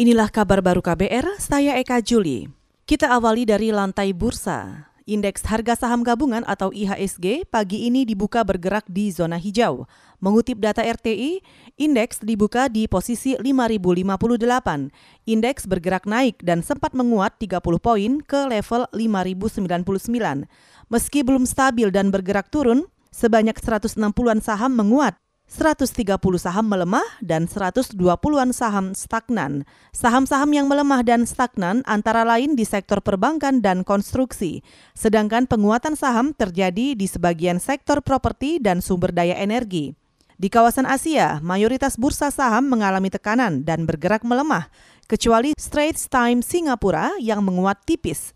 Inilah kabar baru KBR, saya Eka Juli. Kita awali dari lantai bursa. Indeks harga saham gabungan atau IHSG pagi ini dibuka bergerak di zona hijau. Mengutip data RTI, indeks dibuka di posisi 5058. Indeks bergerak naik dan sempat menguat 30 poin ke level 5099. Meski belum stabil dan bergerak turun, sebanyak 160-an saham menguat 130 saham melemah dan 120-an saham stagnan. Saham-saham yang melemah dan stagnan antara lain di sektor perbankan dan konstruksi. Sedangkan penguatan saham terjadi di sebagian sektor properti dan sumber daya energi. Di kawasan Asia, mayoritas bursa saham mengalami tekanan dan bergerak melemah, kecuali Straits Times Singapura yang menguat tipis.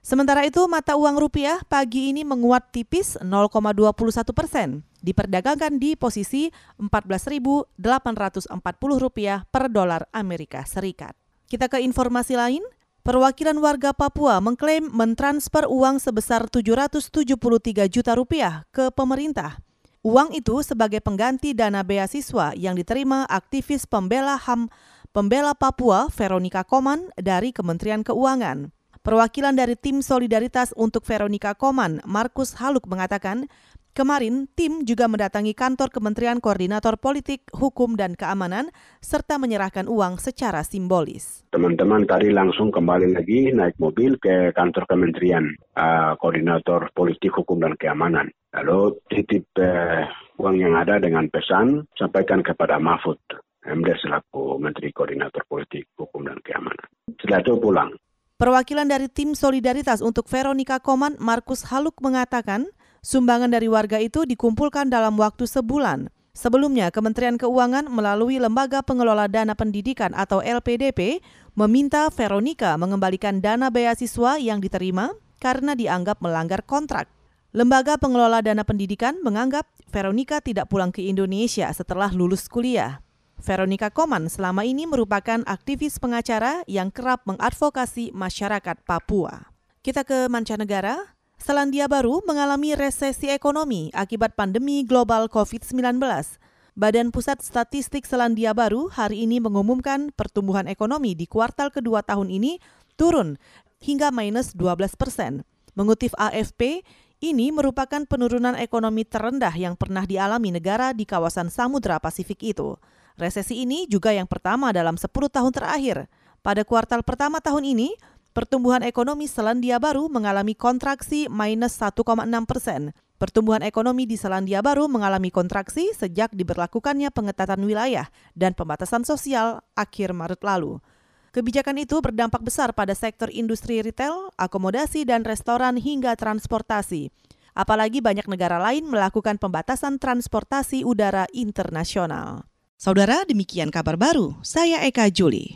Sementara itu, mata uang rupiah pagi ini menguat tipis 0,21 persen, diperdagangkan di posisi 14.840 rupiah per dolar Amerika Serikat. Kita ke informasi lain. Perwakilan warga Papua mengklaim mentransfer uang sebesar 773 juta rupiah ke pemerintah. Uang itu sebagai pengganti dana beasiswa yang diterima aktivis pembela HAM Pembela Papua Veronica Koman dari Kementerian Keuangan. Perwakilan dari Tim Solidaritas untuk Veronica Koman, Markus Haluk mengatakan, kemarin tim juga mendatangi kantor Kementerian Koordinator Politik, Hukum, dan Keamanan, serta menyerahkan uang secara simbolis. Teman-teman tadi langsung kembali lagi naik mobil ke kantor Kementerian uh, Koordinator Politik, Hukum, dan Keamanan. Lalu titip uh, uang yang ada dengan pesan, sampaikan kepada Mahfud. MD selaku Menteri Koordinator Politik, Hukum, dan Keamanan. Setelah itu pulang. Perwakilan dari tim Solidaritas untuk Veronica Koman, Markus Haluk mengatakan, sumbangan dari warga itu dikumpulkan dalam waktu sebulan. Sebelumnya, Kementerian Keuangan melalui Lembaga Pengelola Dana Pendidikan atau LPDP meminta Veronica mengembalikan dana beasiswa yang diterima karena dianggap melanggar kontrak. Lembaga Pengelola Dana Pendidikan menganggap Veronica tidak pulang ke Indonesia setelah lulus kuliah. Veronica Koman selama ini merupakan aktivis pengacara yang kerap mengadvokasi masyarakat Papua. Kita ke mancanegara. Selandia Baru mengalami resesi ekonomi akibat pandemi global COVID-19. Badan Pusat Statistik Selandia Baru hari ini mengumumkan pertumbuhan ekonomi di kuartal kedua tahun ini turun hingga minus 12 persen. Mengutip AFP, ini merupakan penurunan ekonomi terendah yang pernah dialami negara di kawasan Samudra Pasifik itu. Resesi ini juga yang pertama dalam 10 tahun terakhir. Pada kuartal pertama tahun ini, pertumbuhan ekonomi Selandia Baru mengalami kontraksi minus 1,6 persen. Pertumbuhan ekonomi di Selandia Baru mengalami kontraksi sejak diberlakukannya pengetatan wilayah dan pembatasan sosial akhir Maret lalu. Kebijakan itu berdampak besar pada sektor industri retail, akomodasi dan restoran hingga transportasi. Apalagi banyak negara lain melakukan pembatasan transportasi udara internasional. Saudara, demikian kabar baru. Saya Eka Juli.